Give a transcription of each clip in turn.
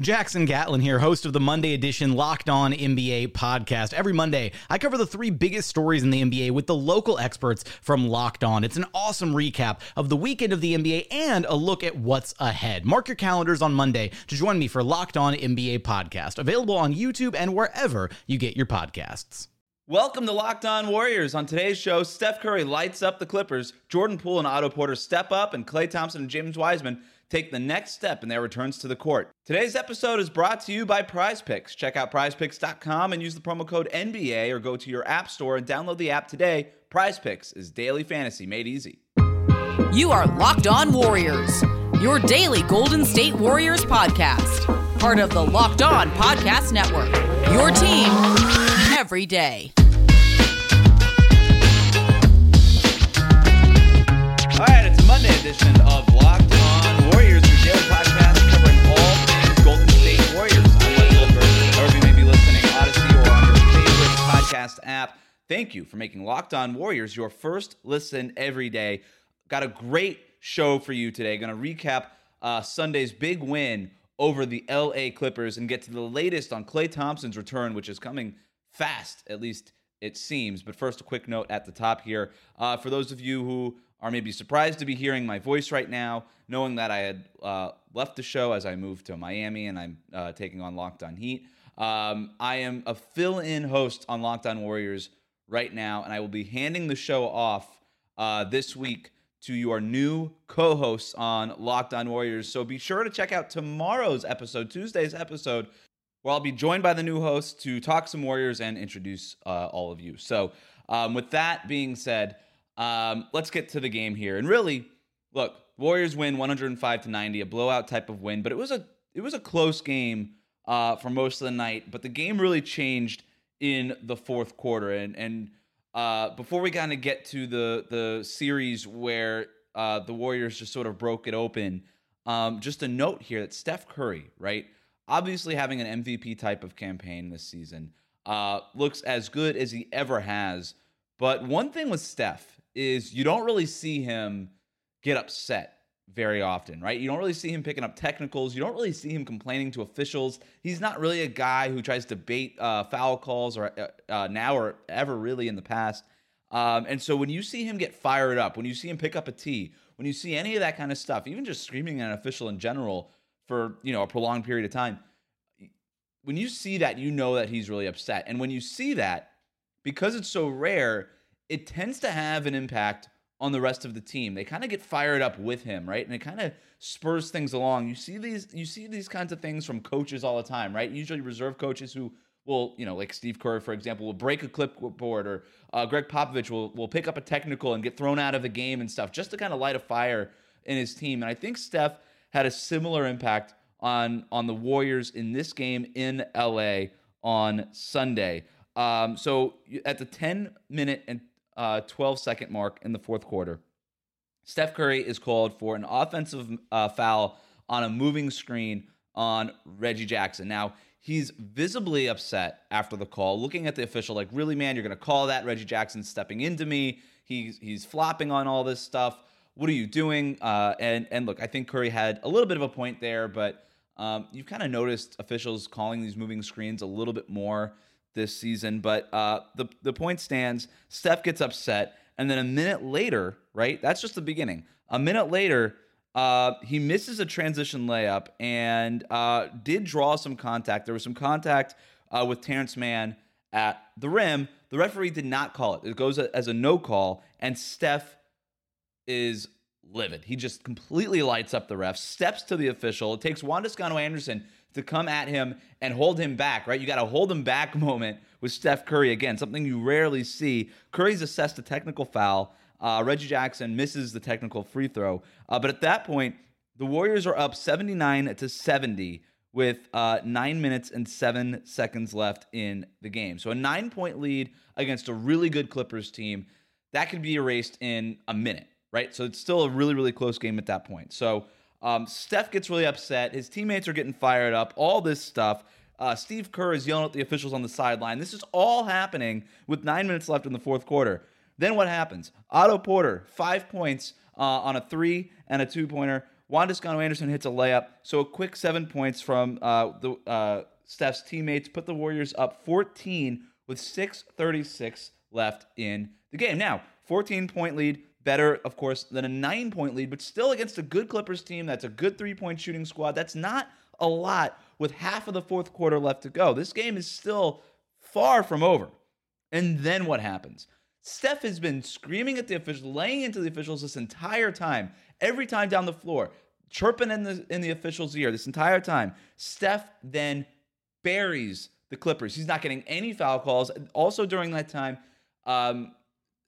Jackson Gatlin here, host of the Monday edition Locked On NBA podcast. Every Monday, I cover the three biggest stories in the NBA with the local experts from Locked On. It's an awesome recap of the weekend of the NBA and a look at what's ahead. Mark your calendars on Monday to join me for Locked On NBA podcast, available on YouTube and wherever you get your podcasts. Welcome to Locked On Warriors. On today's show, Steph Curry lights up the Clippers, Jordan Poole and Otto Porter step up, and Klay Thompson and James Wiseman take the next step in their returns to the court. Today's episode is brought to you by PrizePicks. Check out prizepicks.com and use the promo code NBA or go to your app store and download the app today. PrizePicks is daily fantasy made easy. You are Locked On Warriors, your daily Golden State Warriors podcast. Part of the Locked On Podcast Network. Your team every day. All right, it's Monday edition of app. Thank you for making Locked On Warriors your first listen every day. Got a great show for you today. Going to recap uh, Sunday's big win over the LA Clippers and get to the latest on Klay Thompson's return, which is coming fast, at least it seems. But first, a quick note at the top here. Uh, for those of you who are maybe surprised to be hearing my voice right now, knowing that I had uh, left the show as I moved to Miami and I'm uh, taking on Locked On Heat. Um, I am a fill in host on Locked On Warriors right now, and I will be handing the show off uh, this week to your new co hosts on Locked On Warriors. So be sure to check out tomorrow's episode, Tuesday's episode, where I'll be joined by the new host to talk some Warriors and introduce uh, all of you. So, um, with that being said, um, let's get to the game here. And really, look, Warriors win 105 to 90, a blowout type of win, but it was a it was a close game uh, for most of the night. But the game really changed in the fourth quarter. And and uh, before we kind of get to the the series where uh, the Warriors just sort of broke it open, um, just a note here that Steph Curry, right, obviously having an MVP type of campaign this season, uh, looks as good as he ever has. But one thing with Steph is you don't really see him get upset very often, right? You don't really see him picking up technicals. You don't really see him complaining to officials. He's not really a guy who tries to bait uh, foul calls or uh, uh, now or ever really in the past. Um, and so when you see him get fired up, when you see him pick up a tee, when you see any of that kind of stuff, even just screaming at an official in general for you know a prolonged period of time, when you see that, you know that he's really upset. And when you see that, because it's so rare, it tends to have an impact on the rest of the team. They kind of get fired up with him, right? And it kind of spurs things along. You see these you see these kinds of things from coaches all the time, right? Usually reserve coaches who will, you know, like Steve Kerr, for example, will break a clipboard or uh, Gregg Popovich will, will pick up a technical and get thrown out of the game and stuff just to kind of light a fire in his team. And I think Steph had a similar impact on on the Warriors in this game in LA on Sunday. Um, so at the 10 minute and uh, 12 second mark in the fourth quarter, Steph Curry is called for an offensive uh, foul on a moving screen on Reggie Jackson. Now, he's visibly upset after the call, looking at the official like, really, man, you're going to call that? Reggie Jackson stepping into me. He's, he's flopping on all this stuff. What are you doing? Uh, and, and look, I think Curry had a little bit of a point there, but um, you've kind of noticed officials calling these moving screens a little bit more this season. But uh, the the point stands. Steph gets upset, and then a minute later, right? That's just the beginning. A minute later, uh, he misses a transition layup and uh, did draw some contact. There was some contact uh, with Terance Mann at the rim. The referee did not call it. It goes as a no call, and Steph is livid. He just completely lights up the ref, steps to the official. It takes Juan Toscano Anderson to come at him and hold him back, right? You got a hold him back moment with Steph Curry again, something you rarely see. Curry's assessed a technical foul. Uh, Reggie Jackson misses the technical free throw. Uh, but at that point, the Warriors are up 79 to 70 with uh, nine minutes and seven seconds left in the game. So a nine point lead against a really good Clippers team that could be erased in a minute, right? So it's still a really, really close game at that point. So um, Steph gets really upset. His teammates are getting fired up, all this stuff. Uh, Steve Kerr is yelling at the officials on the sideline. This is all happening with nine minutes left in the fourth quarter. Then what happens? Otto Porter, five points uh, on a three and a two pointer. Juan Toscano Anderson hits a layup. So a quick seven points from uh, the uh, Steph's teammates put the Warriors up 14 with 6:36 left in the game. Now, 14 point lead, better, of course, than a nine point lead, but still against a good Clippers team. That's a good three point shooting squad. That's not a lot with half of the fourth quarter left to go. This game is still far from over. And then what happens? Steph has been screaming at the officials, laying into the officials this entire time, every time down the floor, chirping in the in the officials' ear this entire time. Steph then buries the Clippers. He's not getting any foul calls. Also during that time, um,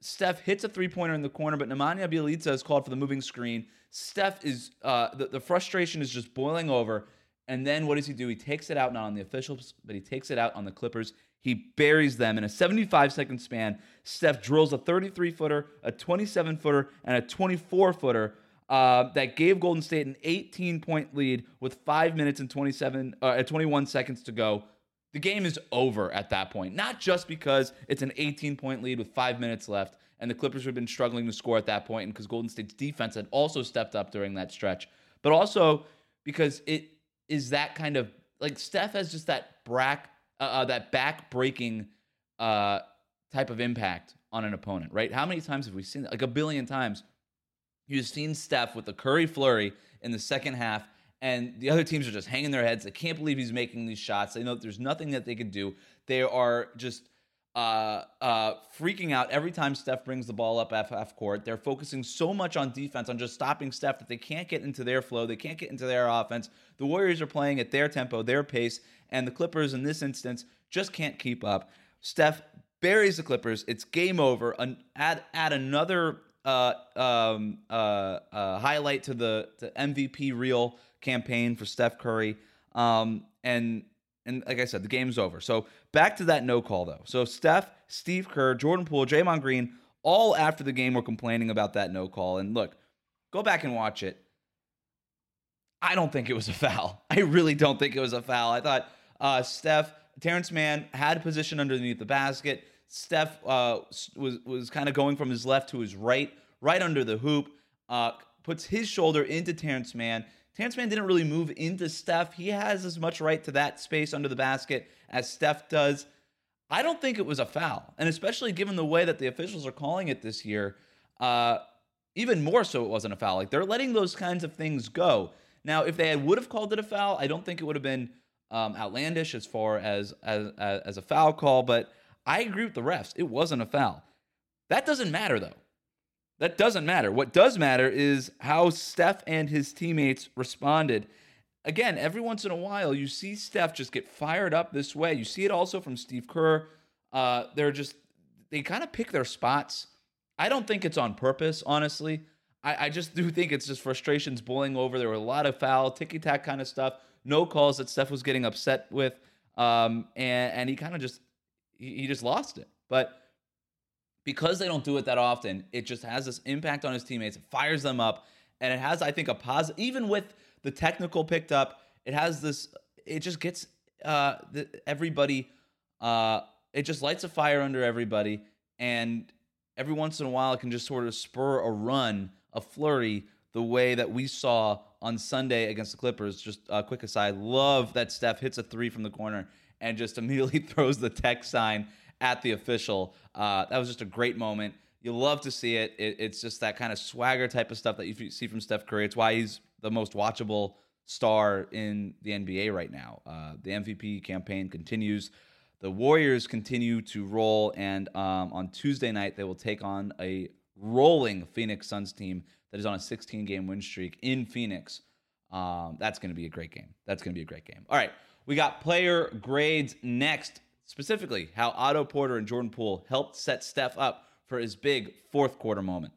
Steph hits a three pointer in the corner, but Nemanja Bjelica is called for the moving screen. Steph is uh, the, the frustration is just boiling over. And then what does he do? He takes it out not on the officials, but he takes it out on the Clippers. He buries them in a 75 second span. Steph drills a 33 footer, a 27 footer, and a 24 footer uh, that gave Golden State an 18 point lead with five minutes and 27, uh, 21 seconds to go. The game is over at that point. Not just because it's an 18 point lead with five minutes left, and the Clippers have been struggling to score at that point, and because Golden State's defense had also stepped up during that stretch, but also because it is that kind of like Steph has just that brack, uh, uh, that back breaking uh, type of impact on an opponent, right? How many times have we seen that? Like a billion times. You've seen Steph with the Curry flurry in the second half, and the other teams are just hanging their heads. They can't believe he's making these shots. They know there's nothing that they can do. They are just uh, uh, freaking out every time Steph brings the ball up half court. They're focusing so much on defense, on just stopping Steph, that they can't get into their flow. They can't get into their offense. The Warriors are playing at their tempo, their pace, and the Clippers, in this instance, just can't keep up. Steph buries the Clippers. It's game over. An, add add another uh, um, uh, uh, highlight to the, the MVP reel campaign for Steph Curry. Um, and and like I said, the game's over. So back to that no call though. So Steph, Steve Kerr, Jordan Poole, Draymond Green, all after the game were complaining about that no call. And look, go back and watch it. I don't think it was a foul. I really don't think it was a foul. I thought uh, Steph, Terance Mann had position underneath the basket. Steph uh, was was kind of going from his left to his right, right under the hoop. Uh, puts his shoulder into Terance Mann. Mann didn't really move into Steph. He has as much right to that space under the basket as Steph does. I don't think it was a foul, and especially given the way that the officials are calling it this year, uh, even more so, it wasn't a foul. Like they're letting those kinds of things go. Now, if they would have called it a foul, I don't think it would have been um, outlandish as far as, as as a foul call. But I agree with the refs; it wasn't a foul. That doesn't matter though. That doesn't matter. What does matter is how Steph and his teammates responded. Again, every once in a while, you see Steph just get fired up this way. You see it also from Steve Kerr. Uh, they're just, they kind of pick their spots. I don't think it's on purpose, honestly. I, I just do think it's just frustrations boiling over. There were a lot of foul, ticky tack kind of stuff, no calls that Steph was getting upset with. Um, and, and he kind of just, he, he just lost it. But because they don't do it that often, it just has this impact on his teammates. It fires them up, and it has, I think, a positive. Even with the technical picked up, it has this. It just gets uh, the, everybody. Uh, it just lights a fire under everybody, and every once in a while, it can just sort of spur a run, a flurry, the way that we saw on Sunday against the Clippers. Just a quick aside: love that Steph hits a three from the corner and just immediately throws the tech sign at the official. Uh, that was just a great moment. You love to see it. it. It's just that kind of swagger type of stuff that you see from Steph Curry. It's why he's the most watchable star in the NBA right now. Uh, the MVP campaign continues. The Warriors continue to roll, and um, on Tuesday night they will take on a rolling Phoenix Suns team that is on a 16 game win streak in Phoenix. Um, that's going to be a great game. That's going to be a great game. All right, we got player grades next. Specifically, how Otto Porter and Jordan Poole helped set Steph up for his big fourth quarter moment.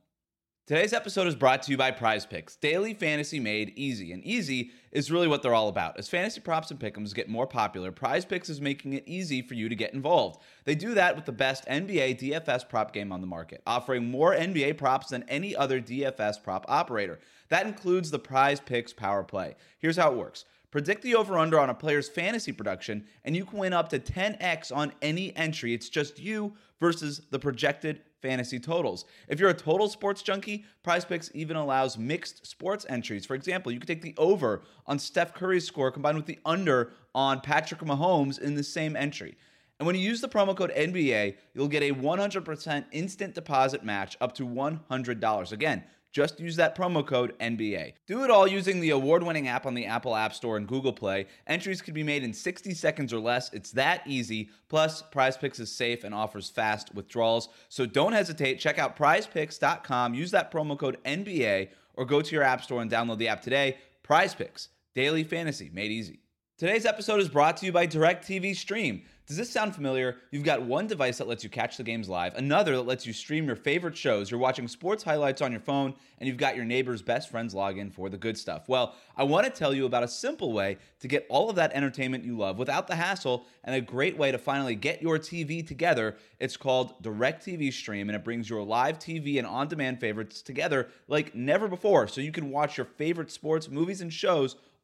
Today's episode is brought to you by Prize Picks, daily fantasy made easy. And easy is really what they're all about. As fantasy props and pick'ems get more popular, Prize Picks is making it easy for you to get involved. They do that with the best NBA DFS prop game on the market, offering more NBA props than any other DFS prop operator. That includes the Prize Picks Power Play. Here's how it works. Predict the over under on a player's fantasy production, and you can win up to 10x on any entry. It's just you versus the projected fantasy totals. If you're a total sports junkie, PrizePicks even allows mixed sports entries. For example, you could take the over on Steph Curry's score combined with the under on Patrick Mahomes in the same entry. And when you use the promo code NBA, you'll get a 100% instant deposit match up to $100. Again, just use that promo code NBA. Do it all using the award winning app on the Apple App Store and Google Play. Entries can be made in 60 seconds or less. It's that easy. Plus, PrizePicks is safe and offers fast withdrawals. So don't hesitate. Check out prizepicks.com. Use that promo code NBA or go to your App Store and download the app today. PrizePicks, daily fantasy made easy. Today's episode is brought to you by DirecTV Stream. Does this sound familiar? You've got one device that lets you catch the games live, another that lets you stream your favorite shows. You're watching sports highlights on your phone, and you've got your neighbor's best friends log in for the good stuff. Well, I want to tell you about a simple way to get all of that entertainment you love without the hassle, and a great way to finally get your TV together. It's called DirecTV Stream, and it brings your live TV and on demand favorites together like never before, so you can watch your favorite sports, movies, and shows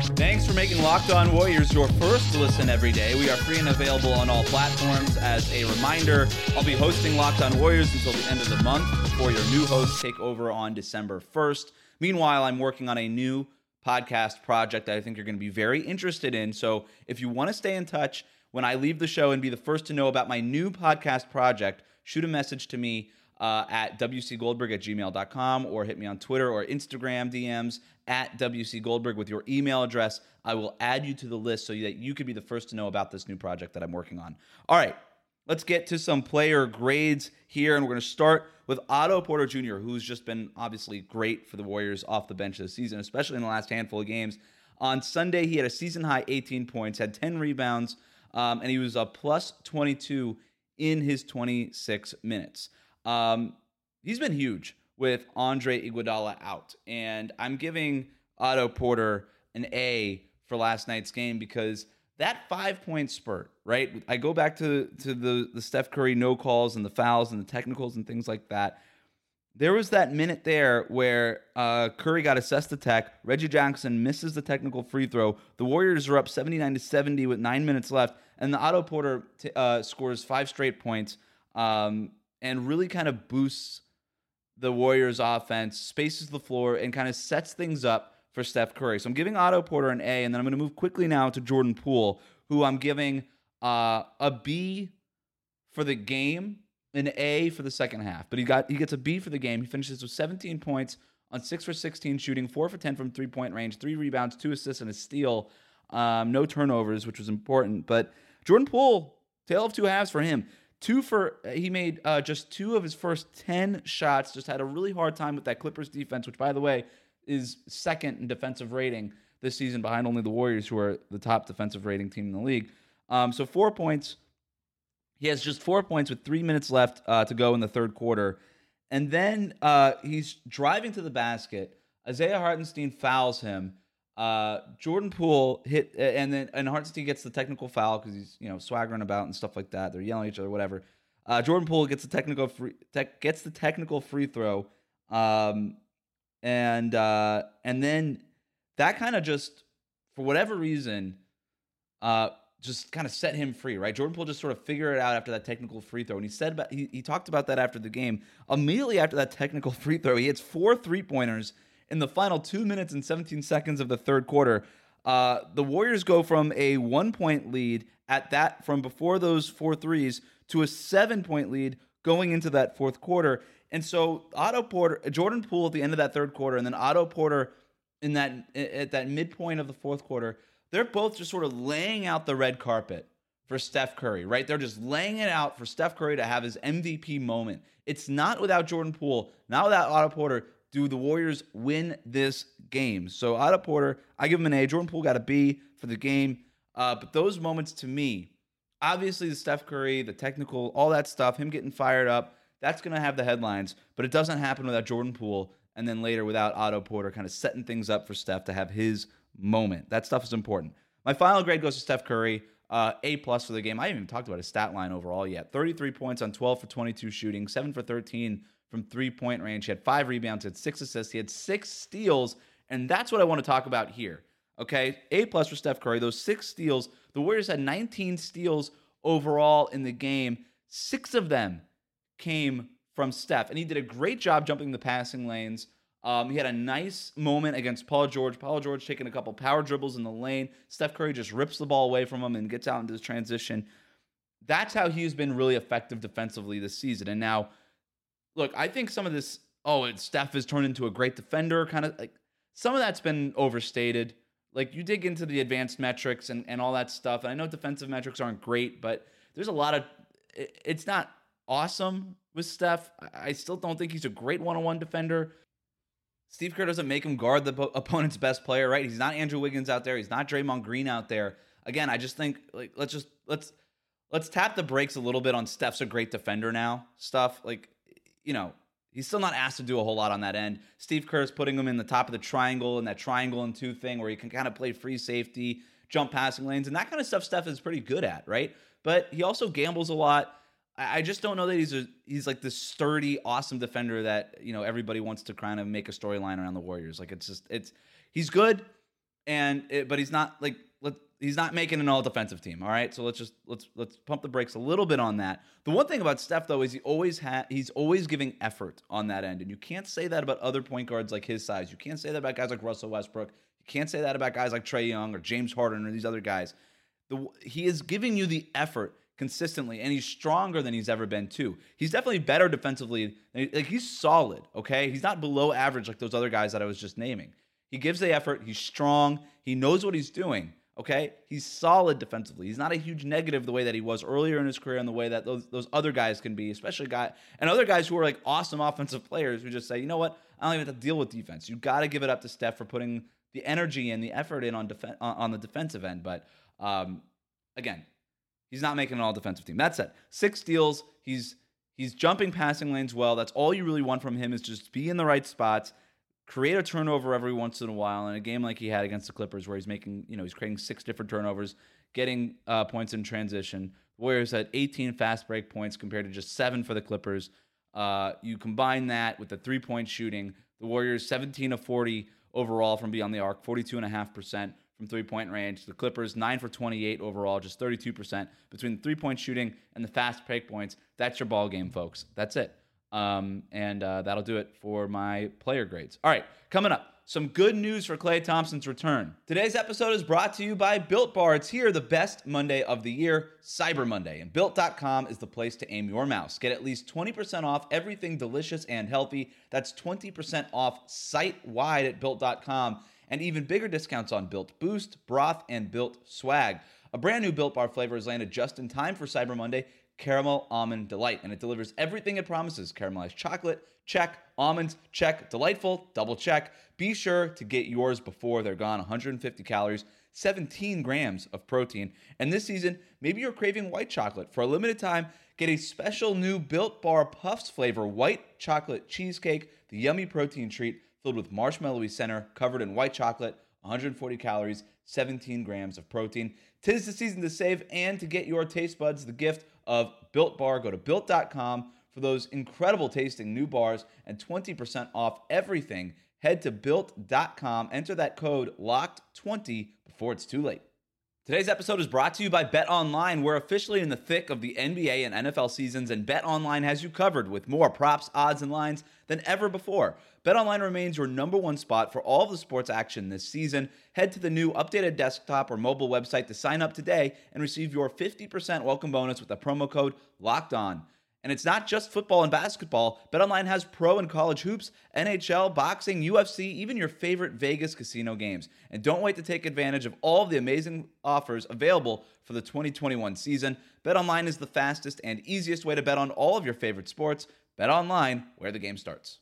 Thanks for making Locked On Warriors your first listen every day. We are free and available on all platforms. As a reminder, I'll be hosting Locked On Warriors until the end of the month before your new hosts take over on December 1st. Meanwhile, I'm working on a new podcast project that I think you're going to be very interested in. So if you want to stay in touch when I leave the show and be the first to know about my new podcast project, shoot a message to me uh, at wcgoldberg at gmail.com or hit me on Twitter or Instagram DMs at wcgoldberg with your email address. I will add you to the list so that you could be the first to know about this new project that I'm working on. All right, let's get to some player grades here, and we're going to start with Otto Porter Jr., who's just been obviously great for the Warriors off the bench this season, especially in the last handful of games. On Sunday, he had a season high 18 points, had 10 rebounds, um, and he was a plus 22 in his 26 minutes. Um, he's been huge with Andre Iguodala out, and I'm giving Otto Porter an A for last night's game because that five point spurt, right? I go back to to the the Steph Curry no calls and the fouls and the technicals and things like that. There was that minute there where uh, Curry got assessed the tech. Reggie Jackson misses the technical free throw. The Warriors are up 79 to 70 with nine minutes left, and the Otto Porter t- uh, scores five straight points. Um, and really kind of boosts the Warriors offense, spaces the floor, and kind of sets things up for Steph Curry. So I'm giving Otto Porter an A, and then I'm going to move quickly now to Jordan Poole, who I'm giving uh, a B for the game, an A for the second half. But he got he gets a B for the game. He finishes with 17 points on six for 16 shooting, four for 10 from three point range, three rebounds, two assists, and a steal. Um, no turnovers, which was important. But Jordan Poole, tale of two halves for him. Two for he made uh, just two of his first ten shots. Just had a really hard time with that Clippers defense, which by the way is second in defensive rating this season, behind only the Warriors, who are the top defensive rating team in the league. Um, so four points. He has just four points with three minutes left uh, to go in the third quarter, and then uh, he's driving to the basket. Isaiah Hartenstein fouls him. Uh, Jordan Poole hit, and then and Hartenstein gets the technical foul because he's you know swaggering about and stuff like that. They're yelling at each other, whatever. Uh, Jordan Poole gets the technical free tech, gets the technical free throw, um, and uh, and then that kind of just for whatever reason, uh, just kind of set him free, right? Jordan Poole just sort of figured it out after that technical free throw, and he said about he, he talked about that after the game. Immediately after that technical free throw, he hits four three pointers in the final two minutes and 17 seconds of the third quarter. Uh, the Warriors go from a one point lead at that from before those four threes to a seven point lead going into that fourth quarter. And so Otto Porter, Jordan Poole at the end of that third quarter, and then Otto Porter in that at that midpoint of the fourth quarter, they're both just sort of laying out the red carpet for Steph Curry, right? They're just laying it out for Steph Curry to have his MVP moment. It's not without Jordan Poole, not without Otto Porter do the Warriors win this game. So Otto Porter, I give him an A. Jordan Poole got a B for the game. Uh, but those moments to me, obviously the Steph Curry, the technical, all that stuff, him getting fired up, that's going to have the headlines. But it doesn't happen without Jordan Poole and then later without Otto Porter kind of setting things up for Steph to have his moment. That stuff is important. My final grade goes to Steph Curry. Uh, a plus for the game. I haven't even talked about his stat line overall yet. 33 points on 12 for 22 shooting, 7 for 13 from three point range. He had five rebounds, he had six assists, he had six steals, and that's what I want to talk about here. Okay, A plus for Steph Curry. Those six steals. The Warriors had 19 steals overall in the game. Six of them came from Steph, and he did a great job jumping the passing lanes. Um, he had a nice moment against Paul George. Paul George taking a couple power dribbles in the lane. Steph Curry just rips the ball away from him and gets out into the transition. That's how he's been really effective defensively this season. And now look, I think some of this, oh, Steph has turned into a great defender, kind of like some of that's been overstated. Like you dig into the advanced metrics and, and all that stuff. And I know defensive metrics aren't great, but there's a lot of it, it's not awesome with Steph. I still don't think he's a great one-on-one defender. Steve Kerr doesn't make him guard the opponent's best player, right? He's not Andrew Wiggins out there. He's not Draymond Green out there. Again, I just think like let's just let's let's tap the brakes a little bit on Steph's a great defender now stuff. Like you know, he's still not asked to do a whole lot on that end. Steve Kerr is putting him in the top of the triangle and that triangle and two thing where he can kind of play free safety, jump passing lanes, and that kind of stuff Steph is pretty good at, right? But he also gambles a lot. I just don't know that he's a he's like this sturdy, awesome defender that you know everybody wants to kind of make a storyline around the Warriors. Like it's just it's he's good, and it, but he's not like he's not making an all defensive team. All right, so let's just let's let's pump the brakes a little bit on that. The one thing about Steph though is he always ha- he's always giving effort on that end, and you can't say that about other point guards like his size. You can't say that about guys like Russell Westbrook. You can't say that about guys like Trae Young or James Harden or these other guys. The, he is giving you the effort consistently, and he's stronger than he's ever been too. He's definitely better defensively. Like he's solid. Okay, he's not below average like those other guys that I was just naming. He gives the effort. He's strong. He knows what he's doing. Okay, he's solid defensively. He's not a huge negative the way that he was earlier in his career, and the way that those those other guys can be, especially guy and other guys who are like awesome offensive players who just say, you know what, I don't even have to deal with defense. You got to give it up to Steph for putting the energy and the effort in on on the defensive end. But um, again, he's not making an all defensive team. That said, six steals. He's he's jumping passing lanes well. That's all you really want from him is just be in the right spots create a turnover every once in a while in a game like he had against the Clippers, where he's making, you know, he's creating six different turnovers, getting uh, points in transition. Warriors had 18 fast break points compared to just seven for the Clippers. Uh, you combine that with the three point shooting, the Warriors 17 of 40 overall from beyond the arc, 42.5% from three point range. The Clippers 9 for 28 overall, just 32% between the three point shooting and the fast break points. That's your ball game, folks. That's it. Um, and uh, that'll do it for my player grades. All right, coming up. Some good news for Klay Thompson's return. Today's episode is brought to you by Built Bar. It's here the best Monday of the year, Cyber Monday. And Built.com is the place to aim your mouse. Get at least 20% off everything delicious and healthy. That's 20% off site wide at Built.com. And even bigger discounts on Built Boost, Broth, and Built Swag. A brand new Built Bar flavor is landed just in time for Cyber Monday caramel almond delight, and it delivers everything it promises caramelized chocolate, check, almonds, check, delightful, double check. Be sure to get yours before they're gone 150 calories. 17 grams of protein. And this season, maybe you're craving white chocolate. For a limited time, get a special new Built Bar Puffs flavor white chocolate cheesecake, the yummy protein treat filled with marshmallowy center, covered in white chocolate, 140 calories, 17 grams of protein. Tis the season to save and to get your taste buds the gift of Built Bar. Go to built.com for those incredible tasting new bars and 20% off everything. Head to built.com, enter that code LOCKED20 before it's too late. Today's episode is brought to you by Bet Online. We're officially in the thick of the NBA and NFL seasons, and Bet Online has you covered with more props, odds, and lines than ever before. Bet Online remains your number one spot for all of the sports action this season. Head to the new updated desktop or mobile website to sign up today and receive your 50% welcome bonus with the promo code LOCKED ON. And it's not just football and basketball. BetOnline has pro and college hoops, NHL, boxing, UFC, even your favorite Vegas casino games. And don't wait to take advantage of all of the amazing offers available for the 2021 season. BetOnline is the fastest and easiest way to bet on all of your favorite sports. BetOnline, where the game starts.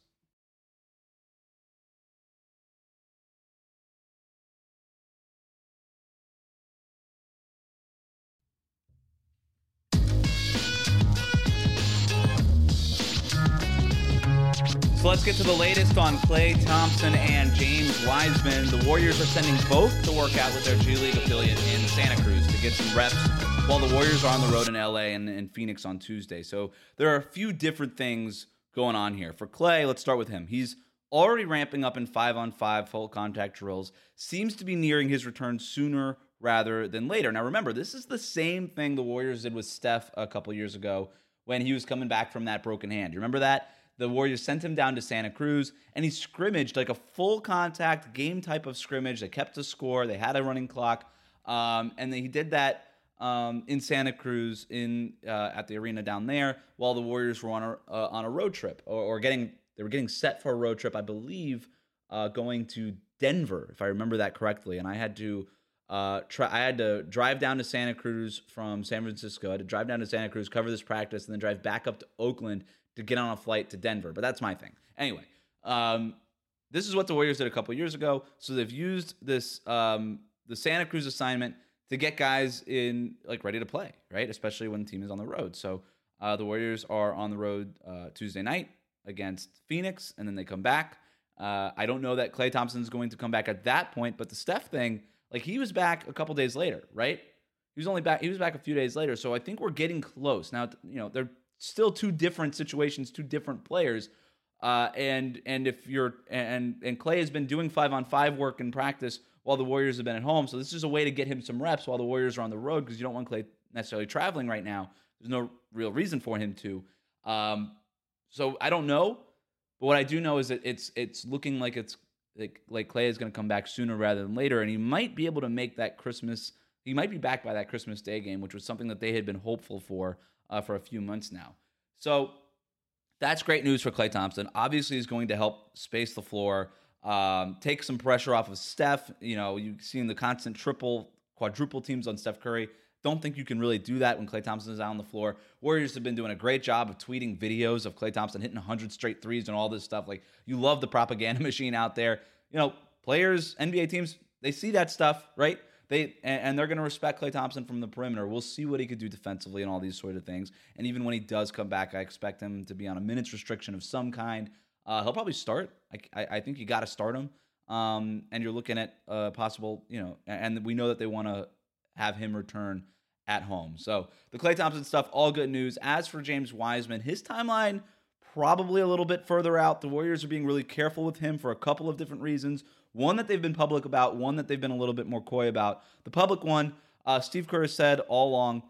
So let's get to the latest on Klay Thompson and James Wiseman. The Warriors are sending both to work out with their G League affiliate in Santa Cruz to get some reps while the Warriors are on the road in LA and, and Phoenix on Tuesday. So there are a few different things going on here. For Klay, let's start with him. He's already ramping up in five on five full contact drills, seems to be nearing his return sooner rather than later. Now, remember, this is the same thing the Warriors did with Steph a couple years ago when he was coming back from that broken hand. You remember that? The Warriors sent him down to Santa Cruz and he scrimmaged like a full contact game type of scrimmage. They kept a score, they had a running clock, um, and he did that um, in Santa Cruz in uh, at the arena down there while the Warriors were on a uh, on a road trip or, or, getting they were getting set for a road trip, I believe, uh, going to Denver if I remember that correctly, and I had to. Uh, try, I had to drive down to Santa Cruz from San Francisco. I had to drive down to Santa Cruz, cover this practice, and then drive back up to Oakland to get on a flight to Denver. But that's my thing. Anyway, um, this is what the Warriors did a couple years ago. So they've used this um, the Santa Cruz assignment to get guys in like ready to play, right? Especially when the team is on the road. So uh, the Warriors are on the road uh, Tuesday night against Phoenix, and then they come back. Uh, I don't know that Klay Thompson is going to come back at that point, but the Steph thing, like he was back a couple days later, right? He was only back. He was back a few days later, so I think we're getting close. Now, you know, they're still two different situations, two different players. Uh, and and if you're and and Klay has been doing five on five work in practice while the Warriors have been at home, so this is a way to get him some reps while the Warriors are on the road because you don't want Klay necessarily traveling right now. There's no real reason for him to. Um, so I don't know, but what I do know is that it's it's looking like it's like, like Klay is going to come back sooner rather than later, and he might be able to make that Christmas. He might be back by that Christmas Day game, which was something that they had been hopeful for uh, for a few months now. So that's great news for Klay Thompson. Obviously, is going to help space the floor, um, take some pressure off of Steph. You know, you've seen the constant triple, quadruple teams on Steph Curry. Don't think you can really do that when Klay Thompson is out on the floor. Warriors have been doing a great job of tweeting videos of Klay Thompson hitting 100 straight threes and all this stuff. Like, you love the propaganda machine out there. You know, players, NBA teams, they see that stuff, right? They and they're going to respect Klay Thompson from the perimeter. We'll see what he could do defensively and all these sort of things. And even when he does come back, I expect him to be on a minutes restriction of some kind. Uh, he'll probably start. I, I, I think you got to start him. Um, and you're looking at uh, possible, you know, and we know that they want to have him return at home. So the Klay Thompson stuff, all good news. As for James Wiseman, his timeline probably a little bit further out. The Warriors are being really careful with him for a couple of different reasons. One that they've been public about, one that they've been a little bit more coy about. The public one, uh, Steve Kerr has said all along,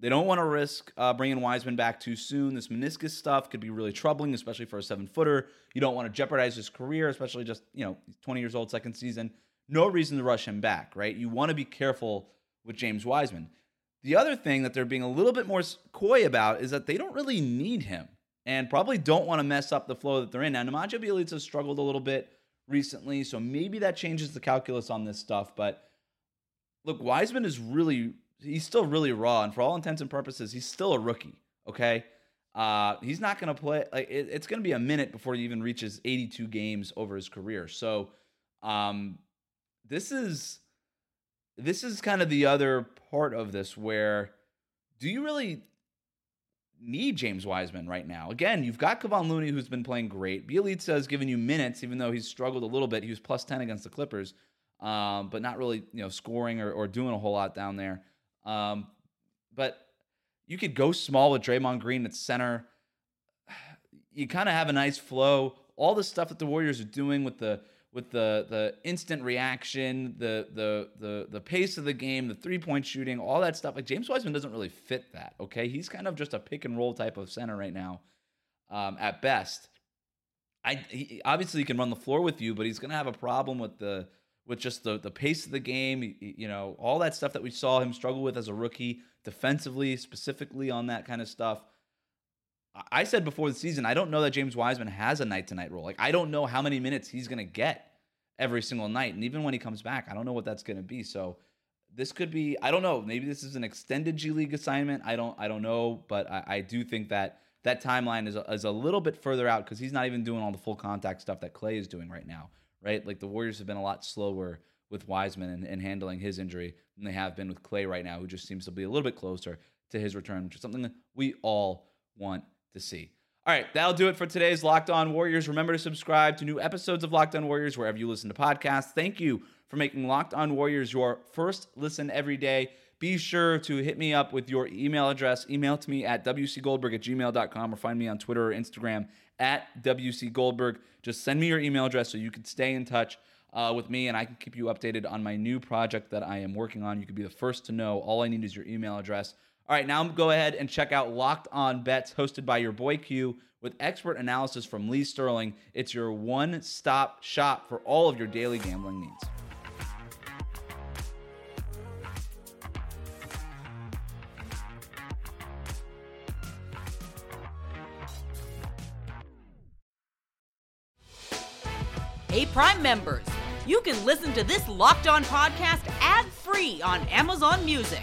they don't want to risk uh, bringing Wiseman back too soon. This meniscus stuff could be really troubling, especially for a seven footer. You don't want to jeopardize his career, especially just, you know, 20 years old, second season. No reason to rush him back, right? You want to be careful with James Wiseman. The other thing that they're being a little bit more coy about is that they don't really need him and probably don't want to mess up the flow that they're in. Now, Nemanja Bjelica struggled a little bit recently, so maybe that changes the calculus on this stuff. But look, Wiseman is really, he's still really raw, and for all intents and purposes, he's still a rookie. Okay, uh, he's not going to play. Like it, it's going to be a minute before he even reaches 82 games over his career. So, um, this is this is kind of the other part of this where do you really need James Wiseman right now. Again, you've got Kevon Looney, who's been playing great. Bjelica has given you minutes, even though he's struggled a little bit. He was plus 10 against the Clippers, um, but not really you know scoring or, or, doing a whole lot down there. Um, but you could go small with Draymond Green at center. You kind of have a nice flow. All the stuff that the Warriors are doing with the with the the instant reaction, the the the the pace of the game, the three point shooting, all that stuff. Like James Wiseman doesn't really fit that. Okay, he's kind of just a pick and roll type of center right now, um, at best. I he, obviously he can run the floor with you, but he's going to have a problem with the with just the the pace of the game. You know, all that stuff that we saw him struggle with as a rookie, defensively, specifically on that kind of stuff. I said before the season, I don't know that James Wiseman has a night to night role. Like, I don't know how many minutes he's going to get every single night. And even when he comes back, I don't know what that's going to be. So this could be, I don't know, maybe this is an extended G League assignment. I don't, I don't know. But I, I do think that that timeline is a, is a little bit further out because he's not even doing all the full contact stuff that Klay is doing right now, right? Like the Warriors have been a lot slower with Wiseman and, and handling his injury than they have been with Klay right now, who just seems to be a little bit closer to his return, which is something that we all want to see. All right, that'll do it for today's Locked On Warriors. Remember to subscribe to new episodes of Locked On Warriors wherever you listen to podcasts. Thank you for making Locked On Warriors your first listen every day. Be sure to hit me up with your email address. Email to me at wcgoldberg at gmail.com or find me on Twitter or Instagram at wcgoldberg. Just send me your email address so you can stay in touch uh, with me and I can keep you updated on my new project that I am working on. You can be the first to know. All I need is your email address. All right, now go ahead and check out Locked On Bets, hosted by your boy Q, with expert analysis from Lee Sterling. It's your one stop shop for all of your daily gambling needs. Hey, Prime members, you can listen to this Locked On podcast ad free on Amazon Music.